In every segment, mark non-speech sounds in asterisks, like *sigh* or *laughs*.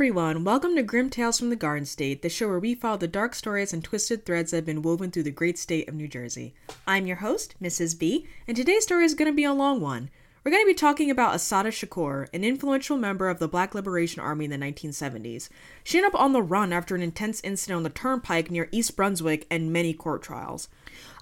everyone, welcome to Grim Tales from the Garden State, the show where we follow the dark stories and twisted threads that have been woven through the great state of New Jersey. I'm your host, Mrs. B, and today's story is going to be a long one. We're going to be talking about Assata Shakur, an influential member of the Black Liberation Army in the 1970s. She ended up on the run after an intense incident on the turnpike near East Brunswick and many court trials.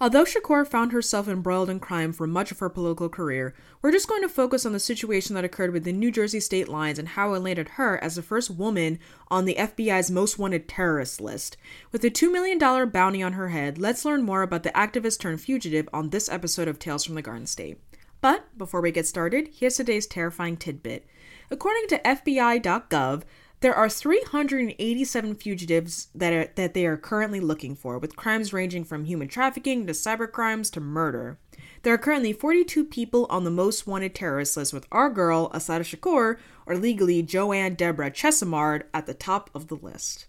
Although Shakur found herself embroiled in crime for much of her political career, we're just going to focus on the situation that occurred within New Jersey state lines and how it landed her as the first woman on the FBI's most wanted terrorist list. With a $2 million bounty on her head, let's learn more about the activist turned fugitive on this episode of Tales from the Garden State. But before we get started, here's today's terrifying tidbit. According to FBI.gov, there are 387 fugitives that are, that they are currently looking for, with crimes ranging from human trafficking to cybercrimes to murder. There are currently 42 people on the most wanted terrorist list, with our girl Assata Shakur, or legally Joanne Deborah Chesimard, at the top of the list.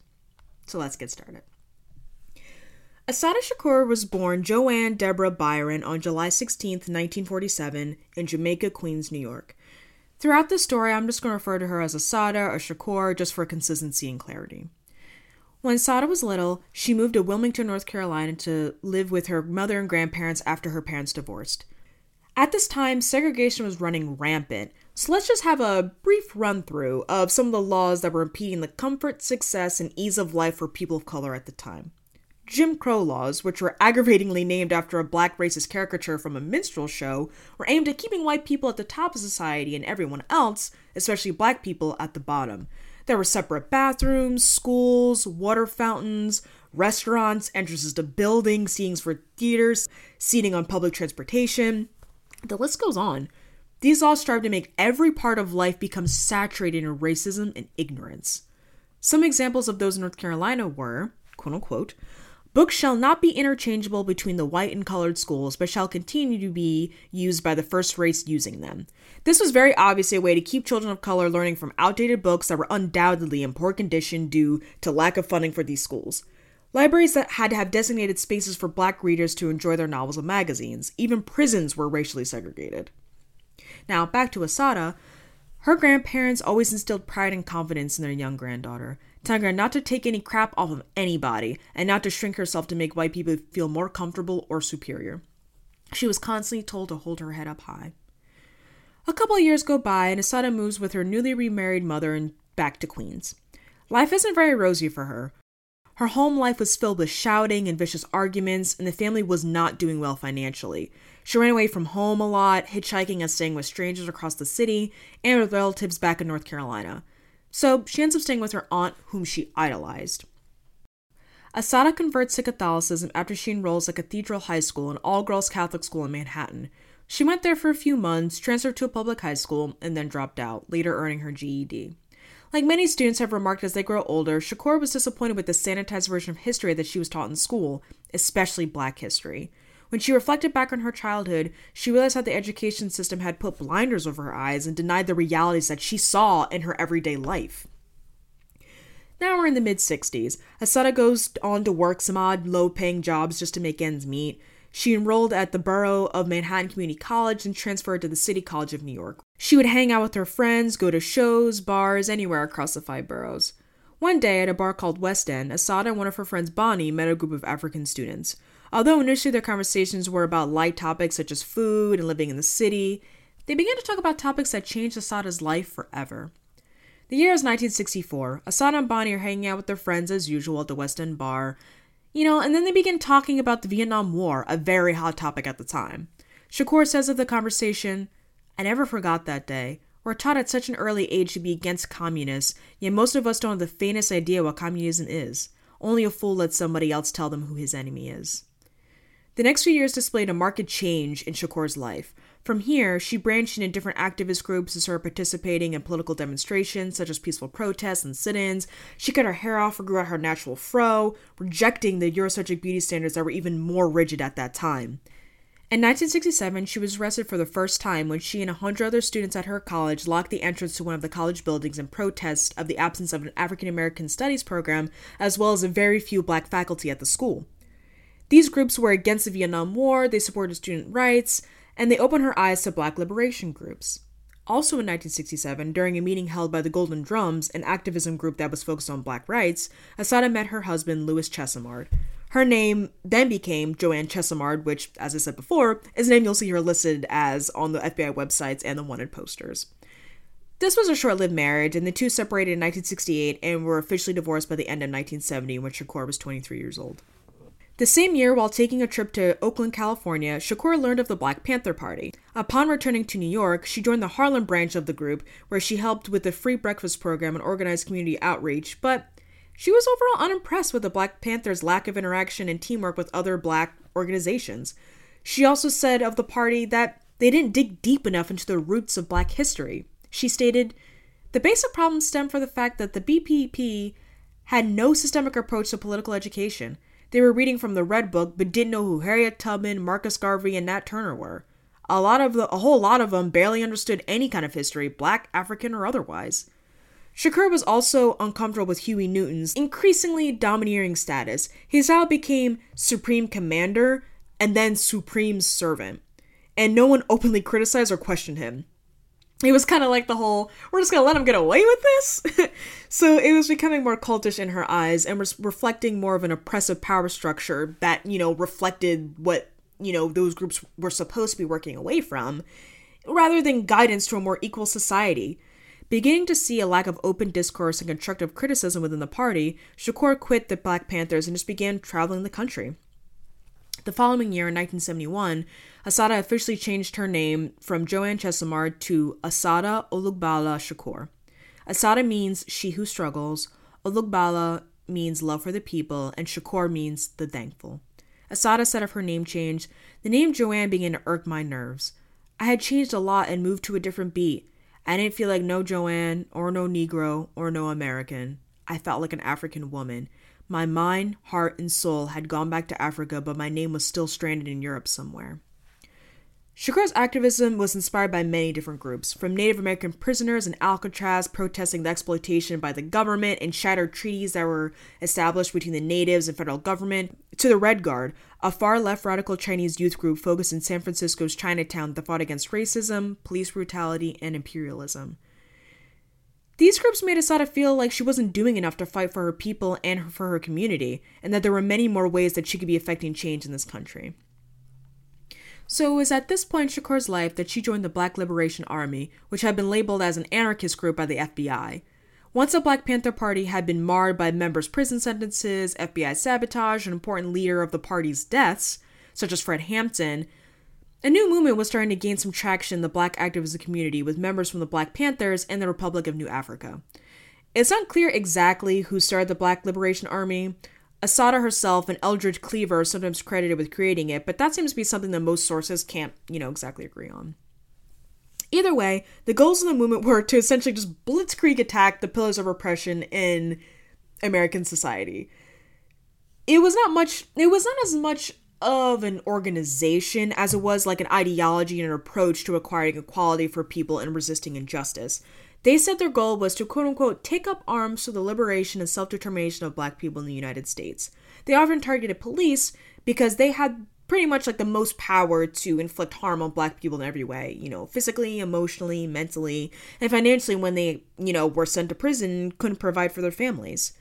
So let's get started. Assata Shakur was born Joanne Deborah Byron on July 16, 1947, in Jamaica, Queens, New York. Throughout the story, I'm just going to refer to her as Assata or Shakur just for consistency and clarity. When Assata was little, she moved to Wilmington, North Carolina to live with her mother and grandparents after her parents divorced. At this time, segregation was running rampant, so let's just have a brief run through of some of the laws that were impeding the comfort, success, and ease of life for people of color at the time. Jim Crow laws, which were aggravatingly named after a black racist caricature from a minstrel show, were aimed at keeping white people at the top of society and everyone else, especially black people, at the bottom. There were separate bathrooms, schools, water fountains, restaurants, entrances to buildings, seatings for theaters, seating on public transportation. The list goes on. These laws strive to make every part of life become saturated in racism and ignorance. Some examples of those in North Carolina were, quote unquote, Books shall not be interchangeable between the white and colored schools, but shall continue to be used by the first race using them. This was very obviously a way to keep children of color learning from outdated books that were undoubtedly in poor condition due to lack of funding for these schools. Libraries that had to have designated spaces for black readers to enjoy their novels and magazines. Even prisons were racially segregated. Now, back to Assata. Her grandparents always instilled pride and confidence in their young granddaughter telling her not to take any crap off of anybody and not to shrink herself to make white people feel more comfortable or superior. She was constantly told to hold her head up high. A couple of years go by, and Assata moves with her newly remarried mother and back to Queens. Life isn't very rosy for her. Her home life was filled with shouting and vicious arguments, and the family was not doing well financially. She ran away from home a lot, hitchhiking and staying with strangers across the city, and with relatives back in North Carolina so she ends up staying with her aunt, whom she idolized. Assata converts to Catholicism after she enrolls at Cathedral High School, an all girls Catholic school in Manhattan. She went there for a few months, transferred to a public high school, and then dropped out, later earning her GED. Like many students have remarked as they grow older, Shakur was disappointed with the sanitized version of history that she was taught in school, especially black history. When she reflected back on her childhood, she realized how the education system had put blinders over her eyes and denied the realities that she saw in her everyday life. Now we're in the mid 60s. Assata goes on to work some odd, low paying jobs just to make ends meet. She enrolled at the Borough of Manhattan Community College and transferred to the City College of New York. She would hang out with her friends, go to shows, bars, anywhere across the five boroughs. One day at a bar called West End, Assata and one of her friends Bonnie met a group of African students. Although initially their conversations were about light topics such as food and living in the city, they began to talk about topics that changed Assata's life forever. The year is 1964. Assata and Bonnie are hanging out with their friends as usual at the West End bar. You know, and then they begin talking about the Vietnam War, a very hot topic at the time. Shakur says of the conversation, I never forgot that day. We're taught at such an early age to be against communists, yet most of us don't have the faintest idea what communism is. Only a fool lets somebody else tell them who his enemy is. The next few years displayed a marked change in Shakur's life. From here, she branched into different activist groups and started participating in political demonstrations such as peaceful protests and sit ins. She cut her hair off or grew out her natural fro, rejecting the Eurocentric beauty standards that were even more rigid at that time. In 1967, she was arrested for the first time when she and a hundred other students at her college locked the entrance to one of the college buildings in protest of the absence of an African American studies program, as well as a very few black faculty at the school. These groups were against the Vietnam War, they supported student rights, and they opened her eyes to black liberation groups. Also in 1967, during a meeting held by the Golden Drums, an activism group that was focused on black rights, Assata met her husband, Louis Chesimard. Her name then became Joanne Chesimard, which, as I said before, is a name you'll see her listed as on the FBI websites and the wanted posters. This was a short lived marriage, and the two separated in 1968 and were officially divorced by the end of 1970 when Shakur was 23 years old. The same year, while taking a trip to Oakland, California, Shakur learned of the Black Panther Party. Upon returning to New York, she joined the Harlem branch of the group, where she helped with the free breakfast program and organized community outreach, but she was overall unimpressed with the Black Panthers' lack of interaction and teamwork with other black organizations. She also said of the party that they didn't dig deep enough into the roots of black history. She stated, The basic problems stem from the fact that the BPP had no systemic approach to political education. They were reading from the Red Book, but didn't know who Harriet Tubman, Marcus Garvey, and Nat Turner were. A lot of the, a whole lot of them barely understood any kind of history, black, African, or otherwise. Shakur was also uncomfortable with Huey Newton's increasingly domineering status. His style became Supreme Commander and then Supreme Servant, and no one openly criticized or questioned him it was kind of like the whole we're just gonna let him get away with this? *laughs* So it was becoming more cultish in her eyes and was reflecting more of an oppressive power structure that you know reflected what you know those groups were supposed to be working away from rather than guidance to a more equal society. Beginning to see a lack of open discourse and constructive criticism within the party shakur quit the black panthers and just began traveling the country the following year, in 1971, Assata officially changed her name from Joanne Chesimard to Assata Olugbala Shakur. Assata means she who struggles, Olugbala means love for the people, and Shakur means the thankful. Assata said of her name change, the name Joanne began to irk my nerves. I had changed a lot and moved to a different beat. I didn't feel like no Joanne, or no Negro, or no American. I felt like an African woman. My mind, heart, and soul had gone back to Africa, but my name was still stranded in Europe somewhere. Shakur's activism was inspired by many different groups, from Native American prisoners in Alcatraz protesting the exploitation by the government and shattered treaties that were established between the natives and federal government, to the Red Guard, a far left radical Chinese youth group focused in San Francisco's Chinatown that fought against racism, police brutality, and imperialism. These groups made Assata feel like she wasn't doing enough to fight for her people and for her community, and that there were many more ways that she could be affecting change in this country. So it was at this point in Shakur's life that she joined the Black Liberation Army, which had been labeled as an anarchist group by the FBI. Once the Black Panther Party had been marred by members' prison sentences, FBI sabotage, and important leader of the party's deaths, such as Fred Hampton, a new movement was starting to gain some traction in the black activism community with members from the Black Panthers and the Republic of New Africa. It's unclear exactly who started the Black Liberation Army. Assata herself and Eldridge Cleaver are sometimes credited with creating it, but that seems to be something that most sources can't, you know, exactly agree on. Either way, the goals of the movement were to essentially just blitzkrieg attack the pillars of oppression in American society. It was not much it was not as much of an organization as it was like an ideology and an approach to acquiring equality for people and resisting injustice. They said their goal was to quote unquote take up arms for the liberation and self determination of black people in the United States. They often targeted police because they had pretty much like the most power to inflict harm on black people in every way, you know, physically, emotionally, mentally, and financially when they, you know, were sent to prison couldn't provide for their families.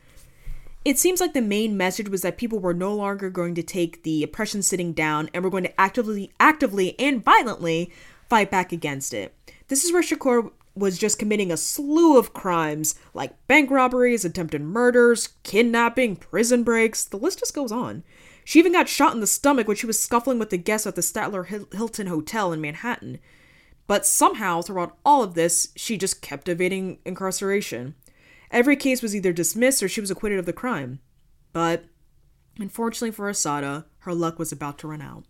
It seems like the main message was that people were no longer going to take the oppression sitting down and were going to actively actively and violently fight back against it. This is where Shakur was just committing a slew of crimes like bank robberies, attempted murders, kidnapping, prison breaks, the list just goes on. She even got shot in the stomach when she was scuffling with the guests at the Statler Hilton Hotel in Manhattan. But somehow, throughout all of this, she just kept evading incarceration. Every case was either dismissed or she was acquitted of the crime. But, unfortunately for Assata, her luck was about to run out.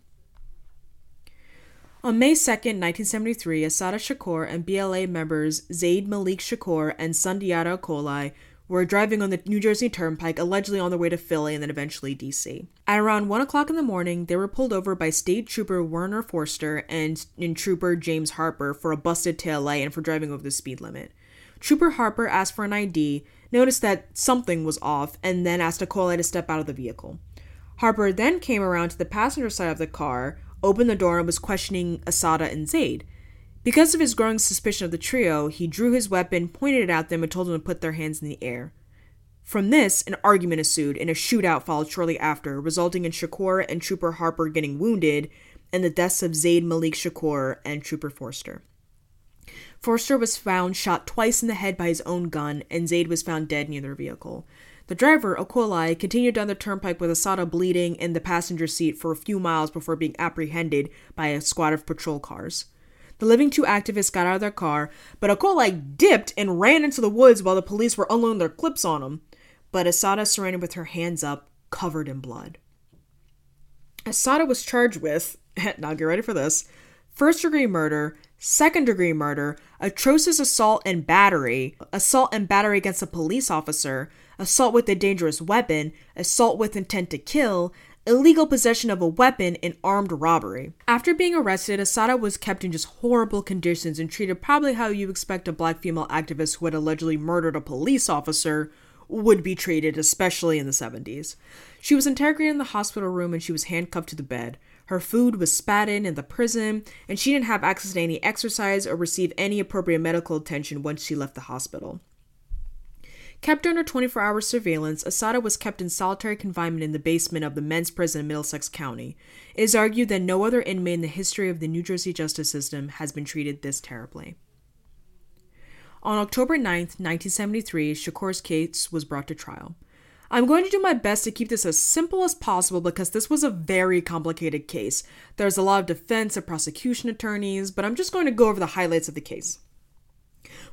On May 2, 1973, Assata Shakur and BLA members Zaid Malik Shakur and Sundiata Acoli were driving on the New Jersey Turnpike, allegedly on their way to Philly and then eventually DC. At around 1 o'clock in the morning, they were pulled over by State Trooper Werner Forster and, and Trooper James Harper for a busted tail light and for driving over the speed limit. Trooper Harper asked for an ID, noticed that something was off, and then asked Acoli to step out of the vehicle. Harper then came around to the passenger side of the car, opened the door, and was questioning Assata and Zaid. Because of his growing suspicion of the trio, he drew his weapon, pointed it at them, and told them to put their hands in the air. From this, an argument ensued, and a shootout followed shortly after, resulting in Shakur and Trooper Harper getting wounded, and the deaths of Zaid Malik Shakur and Trooper Forster. Forster was found shot twice in the head by his own gun, and Zaid was found dead near their vehicle. The driver, Acoli, continued down the turnpike with Assata bleeding in the passenger seat for a few miles before being apprehended by a squad of patrol cars. The Living 2 activists got out of their car, but Acoli dipped and ran into the woods while the police were unloading their clips on him. But Assata surrendered with her hands up, covered in blood. Assata was charged with, *laughs* now get ready for this, first degree murder, second degree murder, atrocious assault and battery, assault and battery against a police officer, assault with a dangerous weapon, assault with intent to kill, illegal possession of a weapon, and armed robbery. After being arrested, Assata was kept in just horrible conditions and treated probably how you expect a black female activist who had allegedly murdered a police officer would be treated, especially in the 70s. She was interrogated in the hospital room and she was handcuffed to the bed. Her food was spat in in the prison, and she didn't have access to any exercise or receive any appropriate medical attention once she left the hospital. Kept under 24 hour surveillance, Assata was kept in solitary confinement in the basement of the men's prison in Middlesex County. It is argued that no other inmate in the history of the New Jersey justice system has been treated this terribly. On October 9, 1973, Shakur's case was brought to trial. I'm going to do my best to keep this as simple as possible because this was a very complicated case. There's a lot of defense and prosecution attorneys, but I'm just going to go over the highlights of the case.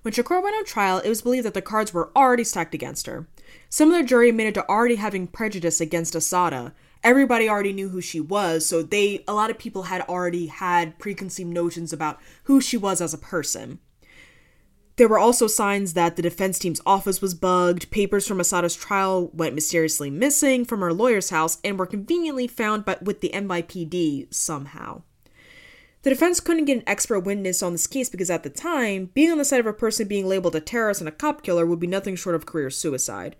When Shakur went on trial, it was believed that the cards were already stacked against her. Some of the jury admitted to already having prejudice against Assata. Everybody already knew who she was, so they a lot of people had already had preconceived notions about who she was as a person. There were also signs that the defense team's office was bugged, papers from Assata's trial went mysteriously missing from her lawyer's house, and were conveniently found by, with the NYPD somehow. The defense couldn't get an expert witness on this case because at the time, being on the side of a person being labeled a terrorist and a cop killer would be nothing short of career suicide.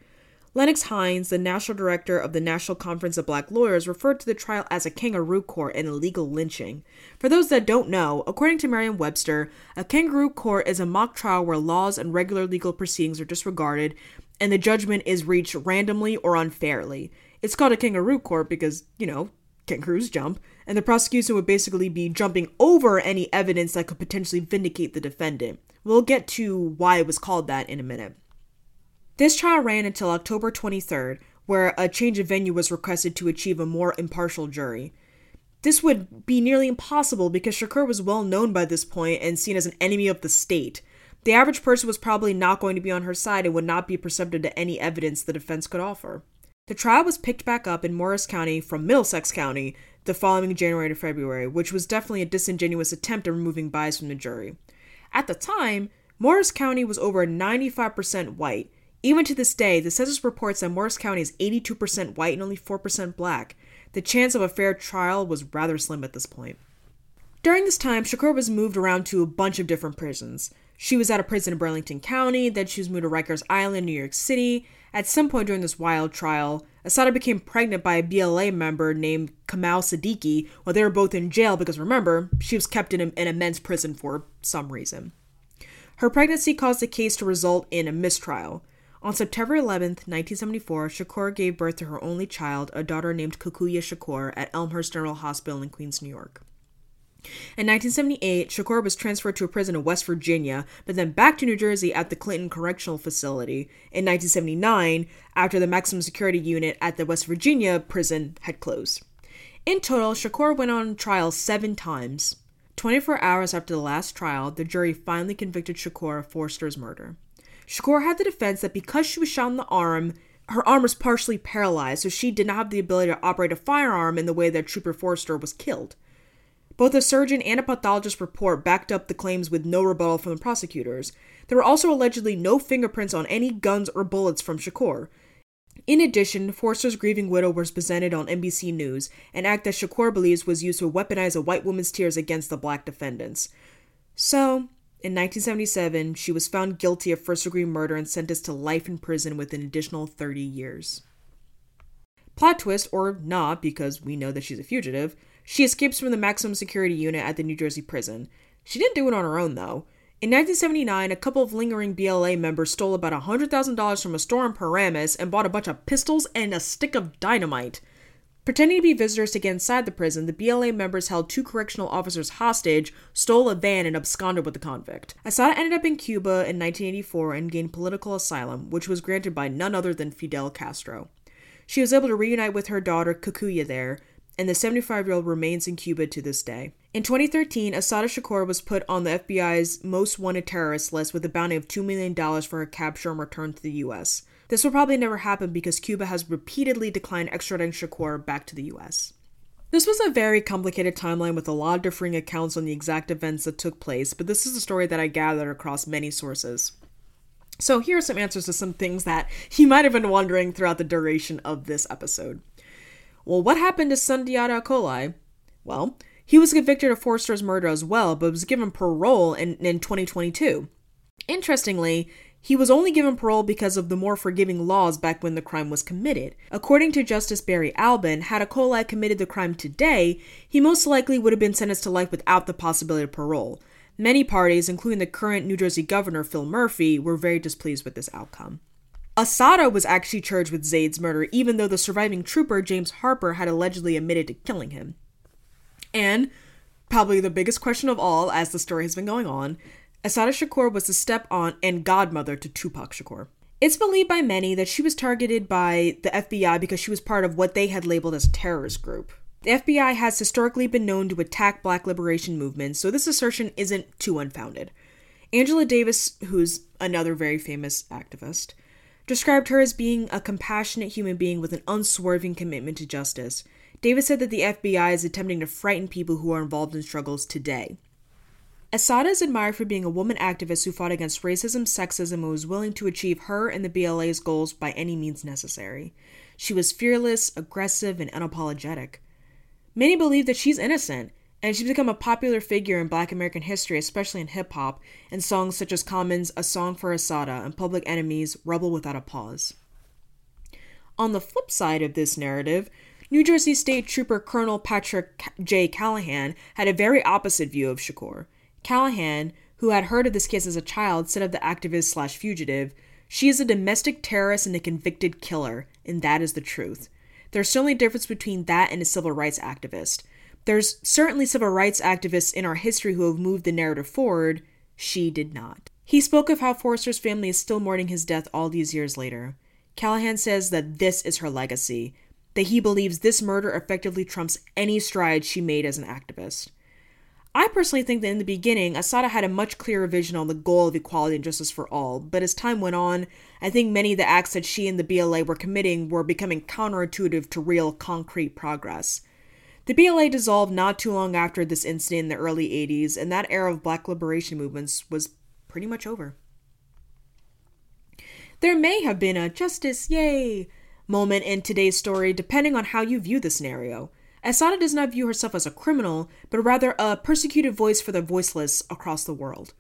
Lennox Hinds, the national director of the National Conference of Black Lawyers, referred to the trial as a kangaroo court and illegal lynching. For those that don't know, according to Merriam Webster, a kangaroo court is a mock trial where laws and regular legal proceedings are disregarded and the judgment is reached randomly or unfairly. It's called a kangaroo court because, you know, kangaroos jump, and the prosecution would basically be jumping over any evidence that could potentially vindicate the defendant. We'll get to why it was called that in a minute. This trial ran until October 23rd, where a change of venue was requested to achieve a more impartial jury. This would be nearly impossible because Shakur was well known by this point and seen as an enemy of the state. The average person was probably not going to be on her side and would not be perceptive to any evidence the defense could offer. The trial was picked back up in Morris County from Middlesex County the following January to February, which was definitely a disingenuous attempt at removing bias from the jury. At the time, Morris County was over 95% white, even to this day, the census reports that Morris County is 82% white and only 4% black. The chance of a fair trial was rather slim at this point. During this time, Shakur was moved around to a bunch of different prisons. She was at a prison in Burlington County, then she was moved to Rikers Island, New York City. At some point during this wild trial, Assata became pregnant by a BLA member named Kamau Sadiki while they were both in jail because remember, she was kept in, a, in a men's prison for some reason. Her pregnancy caused the case to result in a mistrial. On September 11, 1974, Shakur gave birth to her only child, a daughter named Kakuya Shakur, at Elmhurst General Hospital in Queens, New York. In 1978, Shakur was transferred to a prison in West Virginia, but then back to New Jersey at the Clinton Correctional Facility. In 1979, after the maximum security unit at the West Virginia prison had closed. In total, Shakur went on trial seven times. 24 hours after the last trial, the jury finally convicted Shakur of Forster's murder. Shakur had the defense that because she was shot in the arm, her arm was partially paralyzed, so she did not have the ability to operate a firearm in the way that Trooper Forster was killed. Both a surgeon and a pathologist report backed up the claims with no rebuttal from the prosecutors. There were also allegedly no fingerprints on any guns or bullets from Shakur. In addition, Forster's grieving widow was presented on NBC News, an act that Shakur believes was used to weaponize a white woman's tears against the black defendants. So, in 1977, she was found guilty of first degree murder and sentenced to life in prison with an additional 30 years. Plot twist, or not, because we know that she's a fugitive, she escapes from the maximum security unit at the New Jersey prison. She didn't do it on her own, though. In 1979, a couple of lingering BLA members stole about $100,000 from a store in Paramus and bought a bunch of pistols and a stick of dynamite. Pretending to be visitors to get inside the prison, the BLA members held two correctional officers hostage, stole a van, and absconded with the convict. Assata ended up in Cuba in 1984 and gained political asylum, which was granted by none other than Fidel Castro. She was able to reunite with her daughter Kakuya there, and the 75 year old remains in Cuba to this day. In 2013, Assata Shakur was put on the FBI's most wanted terrorist list with a bounty of $2 million for her capture and return to the US. This will probably never happen because Cuba has repeatedly declined extraditing Shakur back to the US. This was a very complicated timeline with a lot of differing accounts on the exact events that took place, but this is a story that I gathered across many sources. So, here are some answers to some things that *laughs* you might have been wondering throughout the duration of this episode. Well, what happened to Sundiata Acoli? Well, he was convicted of Forster's murder as well, but was given parole in, in 2022. Interestingly, he was only given parole because of the more forgiving laws back when the crime was committed. According to Justice Barry Albin, had Acoli committed the crime today, he most likely would have been sentenced to life without the possibility of parole. Many parties, including the current New Jersey governor Phil Murphy, were very displeased with this outcome. Assata was actually charged with Zaid's murder, even though the surviving trooper, James Harper, had allegedly admitted to killing him. And, probably the biggest question of all, as the story has been going on, Assata Shakur was the step aunt and godmother to Tupac Shakur. It's believed by many that she was targeted by the FBI because she was part of what they had labeled as a terrorist group. The FBI has historically been known to attack black liberation movements, so this assertion isn't too unfounded. Angela Davis, who's another very famous activist, described her as being a compassionate human being with an unswerving commitment to justice. Davis said that the FBI is attempting to frighten people who are involved in struggles today. Assata is admired for being a woman activist who fought against racism, sexism, and was willing to achieve her and the BLA's goals by any means necessary. She was fearless, aggressive, and unapologetic. Many believe that she's innocent, and she's become a popular figure in black American history, especially in hip hop, and songs such as Common's A Song for Assata and Public Enemy's Rebel Without a Pause. On the flip side of this narrative, New Jersey State Trooper Colonel Patrick J. Callahan had a very opposite view of Shakur. Callahan, who had heard of this case as a child, said of the activist slash fugitive, She is a domestic terrorist and a convicted killer, and that is the truth. There's certainly a difference between that and a civil rights activist. There's certainly civil rights activists in our history who have moved the narrative forward. She did not. He spoke of how Forrester's family is still mourning his death all these years later. Callahan says that this is her legacy, that he believes this murder effectively trumps any stride she made as an activist. I personally think that in the beginning, Assata had a much clearer vision on the goal of equality and justice for all, but as time went on, I think many of the acts that she and the BLA were committing were becoming counterintuitive to real, concrete progress. The BLA dissolved not too long after this incident in the early 80s, and that era of black liberation movements was pretty much over. There may have been a justice, yay, moment in today's story, depending on how you view the scenario. Assata does not view herself as a criminal, but rather a persecuted voice for the voiceless across the world.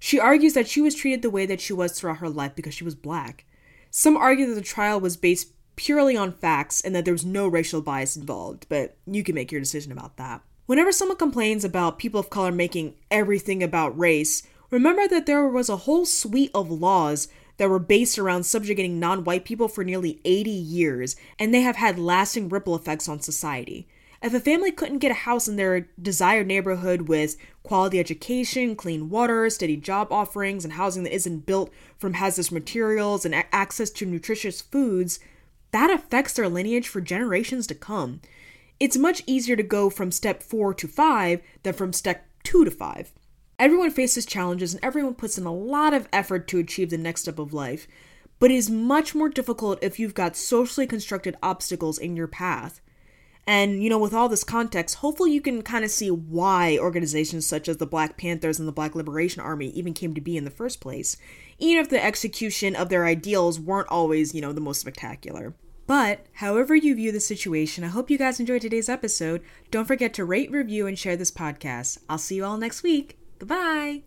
She argues that she was treated the way that she was throughout her life because she was black. Some argue that the trial was based purely on facts and that there was no racial bias involved, but you can make your decision about that. Whenever someone complains about people of color making everything about race, remember that there was a whole suite of laws that were based around subjugating non white people for nearly 80 years, and they have had lasting ripple effects on society. If a family couldn't get a house in their desired neighborhood with quality education, clean water, steady job offerings, and housing that isn't built from hazardous materials and access to nutritious foods, that affects their lineage for generations to come. It's much easier to go from step four to five than from step two to five. Everyone faces challenges and everyone puts in a lot of effort to achieve the next step of life, but it is much more difficult if you've got socially constructed obstacles in your path. And, you know, with all this context, hopefully you can kind of see why organizations such as the Black Panthers and the Black Liberation Army even came to be in the first place even if the execution of their ideals weren't always, you know, the most spectacular. But, however you view the situation, I hope you guys enjoyed today's episode. Don't forget to rate, review, and share this podcast. I'll see you all next week. Goodbye.